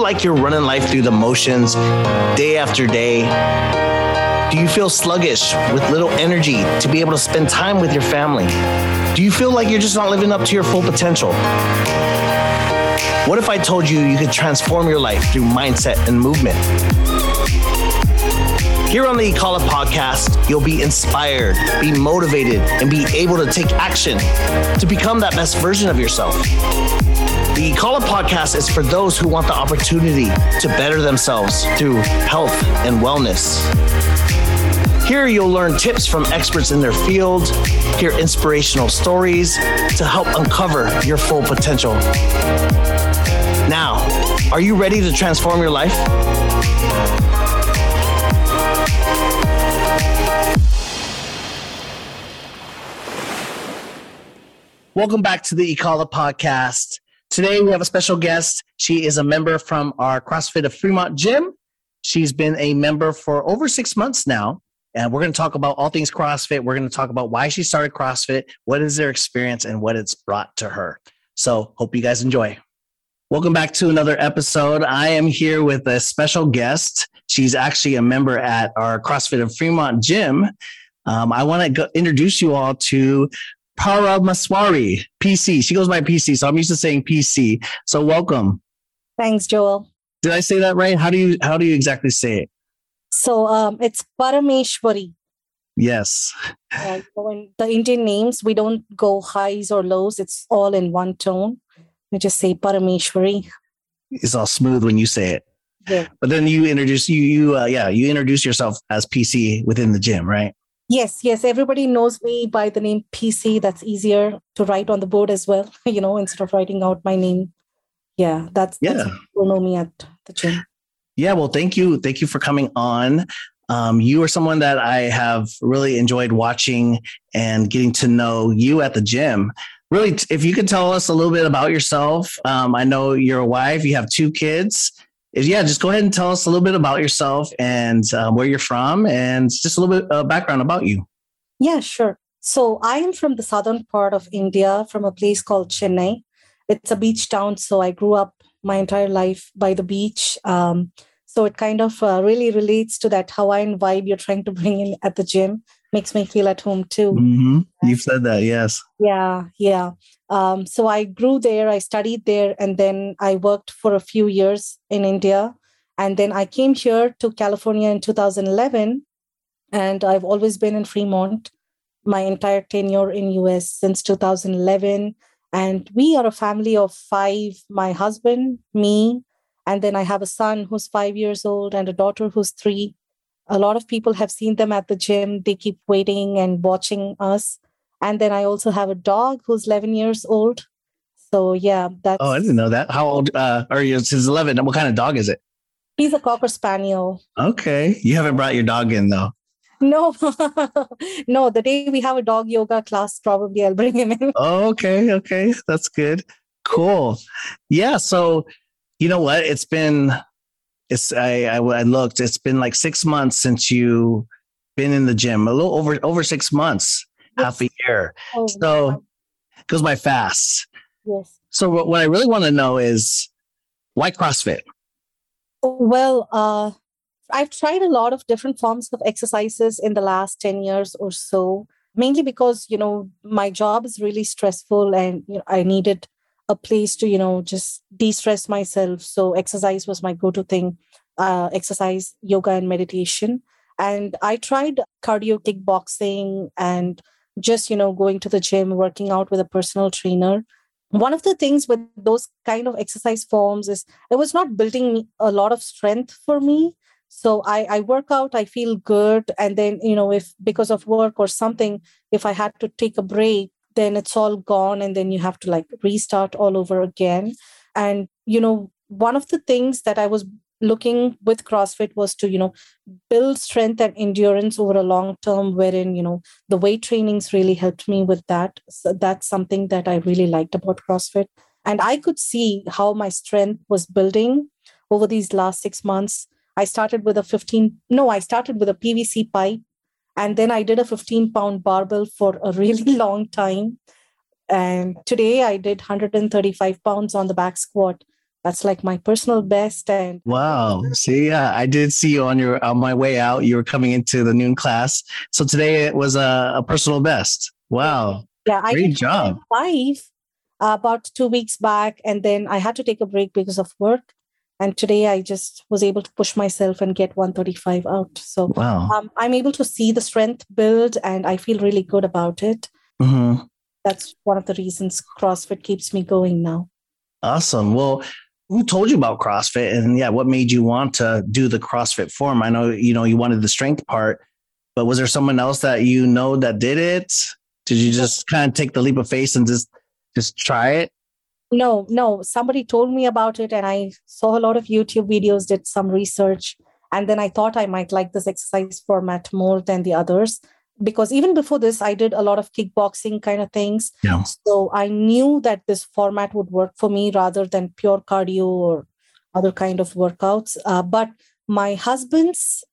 feel like you're running life through the motions day after day? Do you feel sluggish with little energy to be able to spend time with your family? Do you feel like you're just not living up to your full potential? What if I told you you could transform your life through mindset and movement? Here on the It podcast, you'll be inspired, be motivated, and be able to take action to become that best version of yourself. The Ikala podcast is for those who want the opportunity to better themselves through health and wellness. Here you'll learn tips from experts in their field, hear inspirational stories to help uncover your full potential. Now, are you ready to transform your life? Welcome back to the Ikala podcast. Today we have a special guest. She is a member from our CrossFit of Fremont gym. She's been a member for over six months now. And we're going to talk about all things CrossFit. We're going to talk about why she started CrossFit, what is their experience, and what it's brought to her. So, hope you guys enjoy. Welcome back to another episode. I am here with a special guest. She's actually a member at our CrossFit of Fremont gym. Um, I want to introduce you all to Paramaswari, PC. She goes by PC, so I'm used to saying PC. So welcome. Thanks, Joewel. Did I say that right? How do you how do you exactly say it? So um, it's Parameshwari. Yes. Right. So in the Indian names, we don't go highs or lows. It's all in one tone. We just say Parameshwari. It's all smooth when you say it. Yeah. But then you introduce you you uh, yeah you introduce yourself as PC within the gym, right? Yes, yes. Everybody knows me by the name PC. That's easier to write on the board as well, you know, instead of writing out my name. Yeah, that's, yeah. That's people know me at the gym. Yeah, well, thank you. Thank you for coming on. Um, you are someone that I have really enjoyed watching and getting to know you at the gym. Really, if you could tell us a little bit about yourself. Um, I know you're a wife, you have two kids yeah, just go ahead and tell us a little bit about yourself and uh, where you're from and just a little bit of background about you. Yeah, sure. So I am from the southern part of India, from a place called Chennai. It's a beach town, so I grew up my entire life by the beach. Um, so it kind of uh, really relates to that Hawaiian vibe you're trying to bring in at the gym. Makes me feel at home too. Mm-hmm. You've said that, yes. Yeah, yeah. Um, so I grew there, I studied there, and then I worked for a few years in India. And then I came here to California in 2011, and I've always been in Fremont my entire tenure in US since 2011. And we are a family of five my husband, me, and then I have a son who's five years old and a daughter who's three. A lot of people have seen them at the gym. They keep waiting and watching us. And then I also have a dog who's 11 years old. So yeah, that's. Oh, I didn't know that. How old uh, are you? He's 11. What kind of dog is it? He's a cocker spaniel. Okay, you haven't brought your dog in though. No, no. The day we have a dog yoga class, probably I'll bring him in. okay, okay, that's good. Cool. Yeah. So, you know what? It's been, it's I, I I looked. It's been like six months since you been in the gym. A little over over six months half a year. Oh, so it goes by fast. Yes. So what, what I really want to know is why CrossFit? Well, uh, I've tried a lot of different forms of exercises in the last 10 years or so, mainly because, you know, my job is really stressful and you know, I needed a place to, you know, just de-stress myself. So exercise was my go-to thing, uh, exercise, yoga and meditation. And I tried cardio kickboxing and just you know going to the gym working out with a personal trainer. One of the things with those kind of exercise forms is it was not building a lot of strength for me. So I, I work out i feel good and then you know if because of work or something if i had to take a break then it's all gone and then you have to like restart all over again. And you know one of the things that i was looking with crossfit was to you know build strength and endurance over a long term wherein you know the weight trainings really helped me with that. So that's something that i really liked about crossfit. And i could see how my strength was building over these last 6 months. I started with a 15 no i started with a pvc pipe and then i did a 15 pound barbell for a really long time. And today i did 135 pounds on the back squat that's like my personal best. And wow, see, yeah, I did see you on your on my way out. You were coming into the noon class, so today it was a, a personal best. Wow, yeah, I great job. Five uh, about two weeks back, and then I had to take a break because of work. And today I just was able to push myself and get 135 out. So wow. um, I'm able to see the strength build, and I feel really good about it. Mm-hmm. That's one of the reasons CrossFit keeps me going now. Awesome. Well, who told you about CrossFit and yeah, what made you want to do the CrossFit form? I know, you know, you wanted the strength part, but was there someone else that you know that did it? Did you just kind of take the leap of faith and just just try it? No, no. Somebody told me about it and I saw a lot of YouTube videos, did some research, and then I thought I might like this exercise format more than the others because even before this i did a lot of kickboxing kind of things. Yeah. so i knew that this format would work for me rather than pure cardio or other kind of workouts. Uh, but my husband's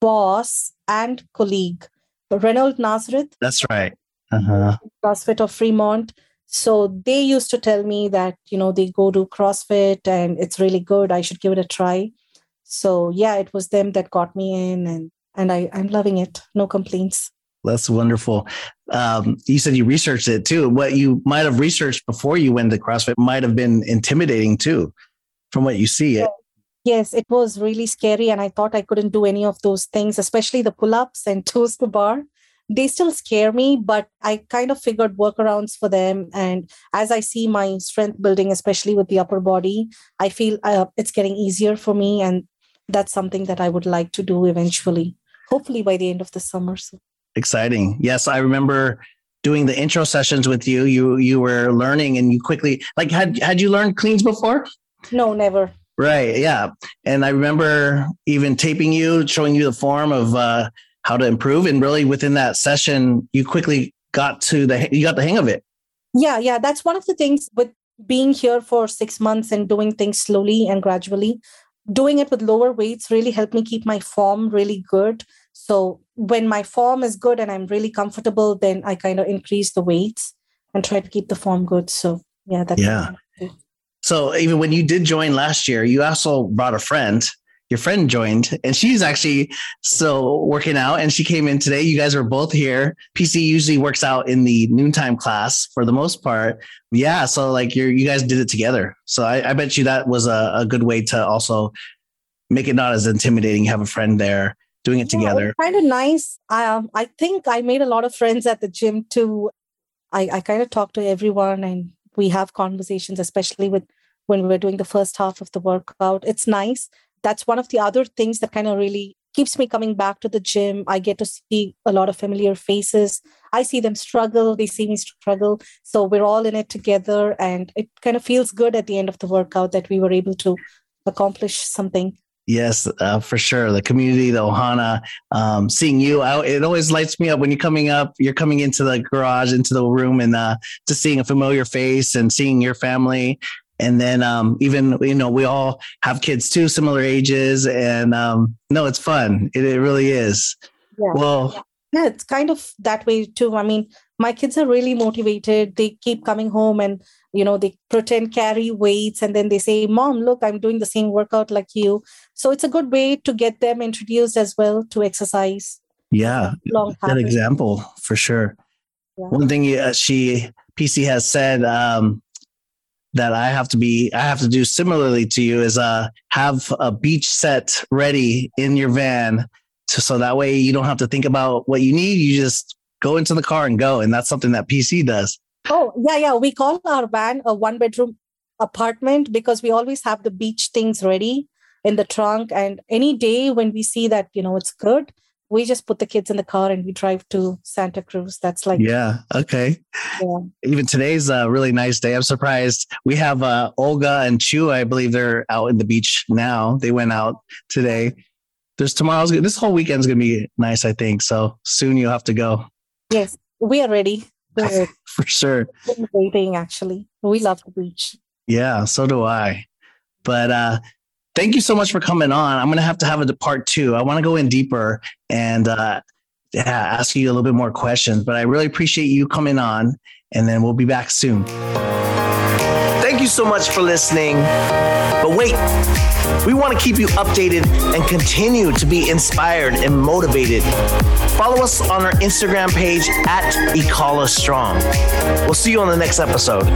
boss and colleague Reynold Nazareth that's right. Uh-huh. crossfit of fremont. So they used to tell me that you know they go to crossfit and it's really good. I should give it a try. So yeah it was them that got me in and and I, I'm loving it. No complaints. That's wonderful. Um, you said you researched it too. What you might have researched before you went to CrossFit might have been intimidating too, from what you see. It. Yes, it was really scary, and I thought I couldn't do any of those things, especially the pull-ups and toes to bar. They still scare me, but I kind of figured workarounds for them. And as I see my strength building, especially with the upper body, I feel uh, it's getting easier for me, and that's something that I would like to do eventually hopefully by the end of the summer. So exciting. Yes, I remember doing the intro sessions with you. You you were learning and you quickly like had had you learned cleans before? No, never. Right. Yeah. And I remember even taping you, showing you the form of uh, how to improve. And really within that session, you quickly got to the you got the hang of it. Yeah, yeah. That's one of the things with being here for six months and doing things slowly and gradually doing it with lower weights really helped me keep my form really good. So when my form is good and I'm really comfortable, then I kind of increase the weights and try to keep the form good. So yeah, that's yeah. So even when you did join last year, you also brought a friend. Your friend joined, and she's actually still working out. And she came in today. You guys are both here. PC usually works out in the noontime class for the most part. Yeah, so like you you guys did it together. So I, I bet you that was a, a, good way to also make it not as intimidating. Have a friend there doing it yeah, together. Kind of nice. Um, I think I made a lot of friends at the gym too. I, I kind of talk to everyone and we have conversations, especially with when we're doing the first half of the workout. It's nice. That's one of the other things that kind of really keeps me coming back to the gym. I get to see a lot of familiar faces. I see them struggle, they see me struggle. So we're all in it together. And it kind of feels good at the end of the workout that we were able to accomplish something. Yes, uh, for sure. The community, the Ohana, um, seeing you out, it always lights me up when you're coming up. You're coming into the garage, into the room, and uh, just seeing a familiar face and seeing your family. And then um, even you know we all have kids too, similar ages, and um, no, it's fun. It, it really is. Yeah. Well, yeah, it's kind of that way too. I mean, my kids are really motivated. They keep coming home and you know they pretend carry weights and then they say mom look i'm doing the same workout like you so it's a good way to get them introduced as well to exercise yeah that example for sure yeah. one thing uh, she pc has said um, that i have to be i have to do similarly to you is uh, have a beach set ready in your van to, so that way you don't have to think about what you need you just go into the car and go and that's something that pc does Oh, yeah, yeah. We call our van a one bedroom apartment because we always have the beach things ready in the trunk. And any day when we see that, you know, it's good, we just put the kids in the car and we drive to Santa Cruz. That's like yeah, okay. Yeah. Even today's a really nice day. I'm surprised. We have uh, Olga and Chu. I believe they're out in the beach now. They went out today. There's tomorrow's this whole weekend's gonna be nice. I think so. Soon you'll have to go. Yes, we are ready. for sure. Waiting, actually. We love the beach. Yeah, so do I. But uh, thank you so much for coming on. I'm going to have to have a part two. I want to go in deeper and uh, yeah, ask you a little bit more questions, but I really appreciate you coming on and then we'll be back soon. Thank you so much for listening. But wait, we want to keep you updated and continue to be inspired and motivated. Follow us on our Instagram page at Ikala Strong. We'll see you on the next episode.